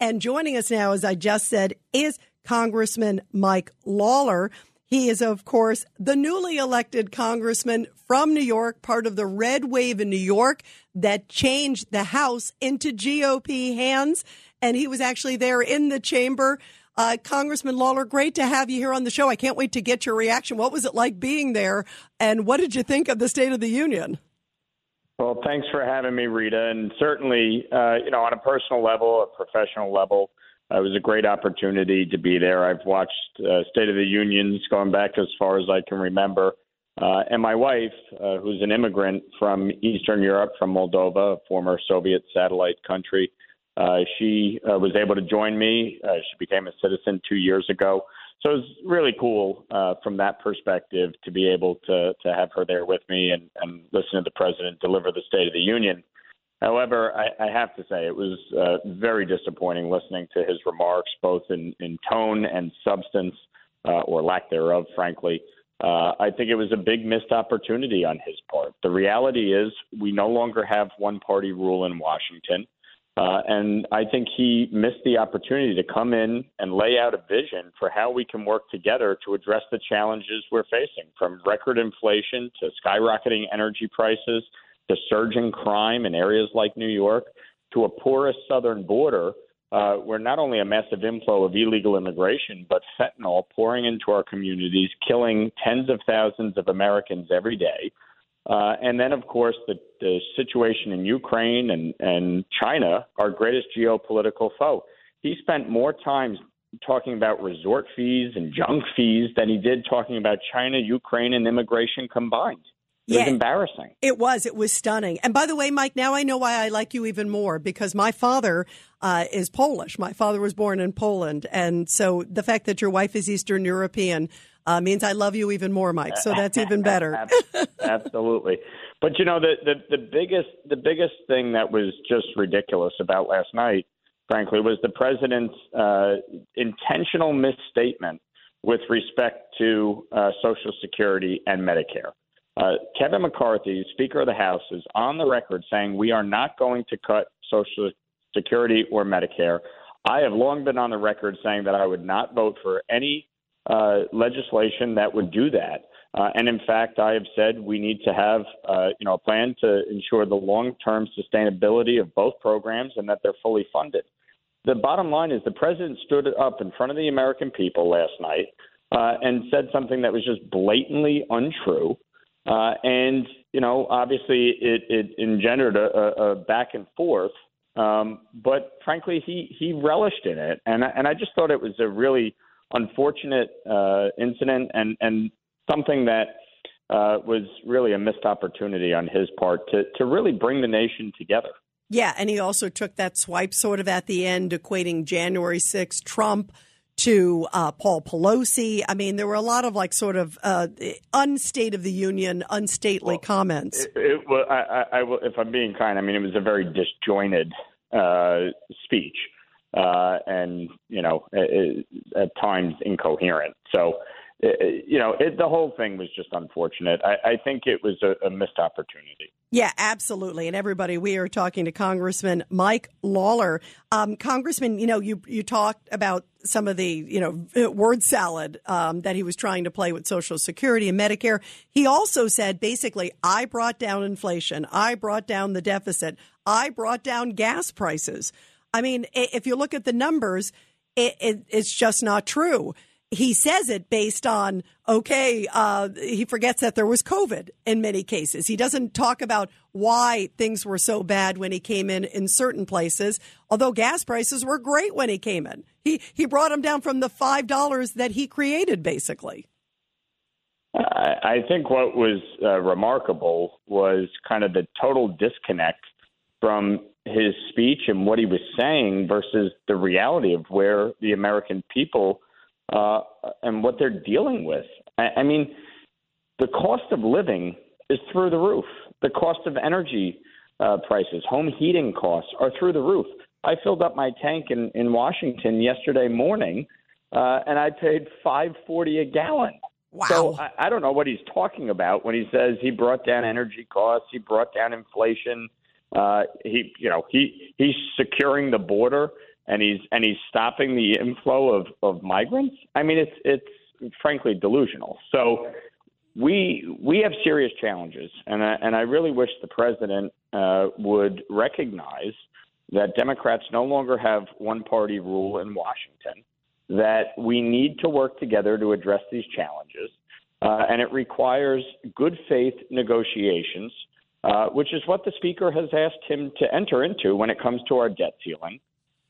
And joining us now, as I just said, is Congressman Mike Lawler. He is, of course, the newly elected congressman from New York, part of the red wave in New York that changed the House into GOP hands. And he was actually there in the chamber. Uh, Congressman Lawler, great to have you here on the show. I can't wait to get your reaction. What was it like being there? And what did you think of the State of the Union? Well, thanks for having me, Rita. And certainly, uh, you know, on a personal level, a professional level, uh, it was a great opportunity to be there. I've watched uh, State of the Unions going back as far as I can remember. Uh, and my wife, uh, who's an immigrant from Eastern Europe, from Moldova, a former Soviet satellite country, uh, she uh, was able to join me. Uh, she became a citizen two years ago. So it was really cool uh, from that perspective to be able to to have her there with me and, and listen to the president deliver the State of the Union. However, I, I have to say it was uh, very disappointing listening to his remarks, both in, in tone and substance, uh, or lack thereof, frankly. Uh, I think it was a big missed opportunity on his part. The reality is, we no longer have one party rule in Washington. Uh, and I think he missed the opportunity to come in and lay out a vision for how we can work together to address the challenges we're facing from record inflation to skyrocketing energy prices to surging crime in areas like New York to a porous southern border uh, where not only a massive inflow of illegal immigration, but fentanyl pouring into our communities, killing tens of thousands of Americans every day. Uh, and then, of course, the, the situation in Ukraine and, and China, our greatest geopolitical foe. He spent more time talking about resort fees and junk fees than he did talking about China, Ukraine, and immigration combined. It yeah, was embarrassing. It was. It was stunning. And by the way, Mike, now I know why I like you even more because my father uh, is Polish. My father was born in Poland. And so the fact that your wife is Eastern European uh, means I love you even more, Mike. So that's even better. Absolutely. But you know the, the the biggest the biggest thing that was just ridiculous about last night, frankly, was the president's uh, intentional misstatement with respect to uh, Social Security and Medicare. Uh, Kevin McCarthy, Speaker of the House, is on the record saying we are not going to cut Social Security or Medicare. I have long been on the record saying that I would not vote for any uh, legislation that would do that. Uh, and in fact, I have said we need to have uh, you know a plan to ensure the long-term sustainability of both programs and that they're fully funded. The bottom line is the president stood up in front of the American people last night uh, and said something that was just blatantly untrue. Uh, and you know, obviously, it, it engendered a, a, back and forth. Um, but frankly, he he relished in it, and and I just thought it was a really unfortunate uh, incident and and something that uh, was really a missed opportunity on his part to to really bring the nation together. Yeah, and he also took that swipe sort of at the end, equating January 6th Trump to uh, Paul Pelosi. I mean, there were a lot of like sort of uh, unstate of the union, unstately well, comments. It, it, well, I, I, I, if I'm being kind, I mean, it was a very disjointed uh, speech uh, and you know at times incoherent. So it, you know the whole thing was just unfortunate. I, I think it was a, a missed opportunity. Yeah, absolutely. And everybody, we are talking to Congressman Mike Lawler. Um, Congressman, you know, you you talked about some of the you know word salad um, that he was trying to play with Social Security and Medicare. He also said basically, I brought down inflation, I brought down the deficit, I brought down gas prices. I mean, if you look at the numbers, it, it, it's just not true. He says it based on, okay, uh, he forgets that there was COVID in many cases. He doesn't talk about why things were so bad when he came in in certain places, although gas prices were great when he came in. He, he brought them down from the $5 that he created, basically. I think what was uh, remarkable was kind of the total disconnect from his speech and what he was saying versus the reality of where the American people uh, and what they're dealing with. I, I mean, the cost of living is through the roof. The cost of energy uh, prices, home heating costs are through the roof. I filled up my tank in, in Washington yesterday morning, uh, and I paid five forty a gallon. Wow. So I, I don't know what he's talking about when he says he brought down energy costs, he brought down inflation. Uh, he, you know, he he's securing the border. and he's and he's stopping the inflow of of migrants. I mean, it's it's frankly delusional. So we we have serious challenges, and I, and I really wish the president uh, would recognize that Democrats no longer have one party rule in Washington. That we need to work together to address these challenges, uh, and it requires good faith negotiations, uh, which is what the speaker has asked him to enter into when it comes to our debt ceiling.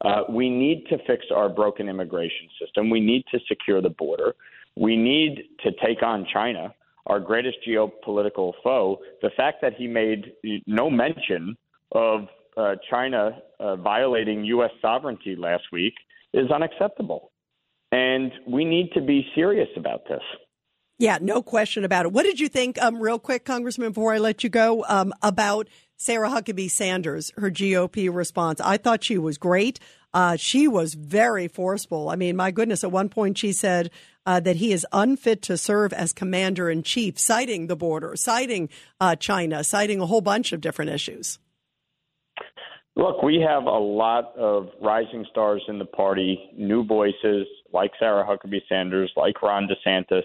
Uh, we need to fix our broken immigration system. We need to secure the border. We need to take on China our greatest geopolitical foe, the fact that he made no mention of uh, China uh, violating U.S. sovereignty last week is unacceptable. And we need to be serious about this. Yeah, no question about it. What did you think, um, real quick, Congressman, before I let you go, um, about Sarah Huckabee Sanders, her GOP response? I thought she was great. Uh, she was very forceful. I mean, my goodness, at one point she said, uh, that he is unfit to serve as commander in chief, citing the border, citing uh, China, citing a whole bunch of different issues. Look, we have a lot of rising stars in the party, new voices like Sarah Huckabee Sanders, like Ron DeSantis,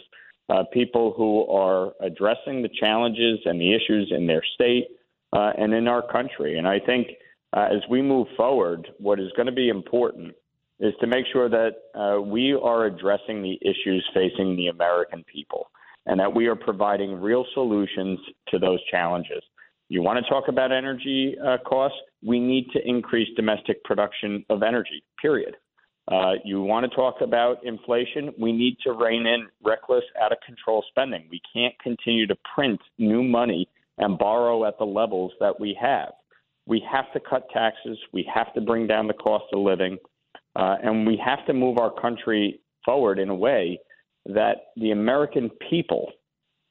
uh, people who are addressing the challenges and the issues in their state uh, and in our country. And I think uh, as we move forward, what is going to be important is to make sure that uh, we are addressing the issues facing the American people and that we are providing real solutions to those challenges. You want to talk about energy uh, costs? We need to increase domestic production of energy, period. Uh, you want to talk about inflation? We need to rein in reckless, out of control spending. We can't continue to print new money and borrow at the levels that we have. We have to cut taxes. We have to bring down the cost of living. Uh, and we have to move our country forward in a way that the American people,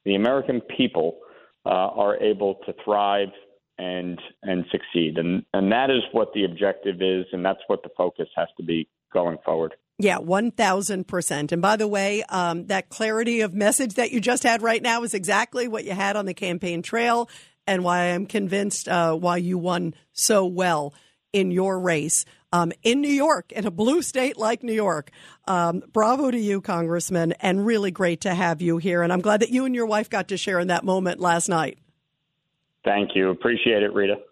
the American people, uh, are able to thrive and and succeed. And and that is what the objective is, and that's what the focus has to be going forward. Yeah, 1000%. And by the way, um, that clarity of message that you just had right now is exactly what you had on the campaign trail and why I'm convinced uh, why you won so well in your race um, in New York, in a blue state like New York. Um, bravo to you, Congressman, and really great to have you here. And I'm glad that you and your wife got to share in that moment last night. Thank you. Appreciate it, Rita.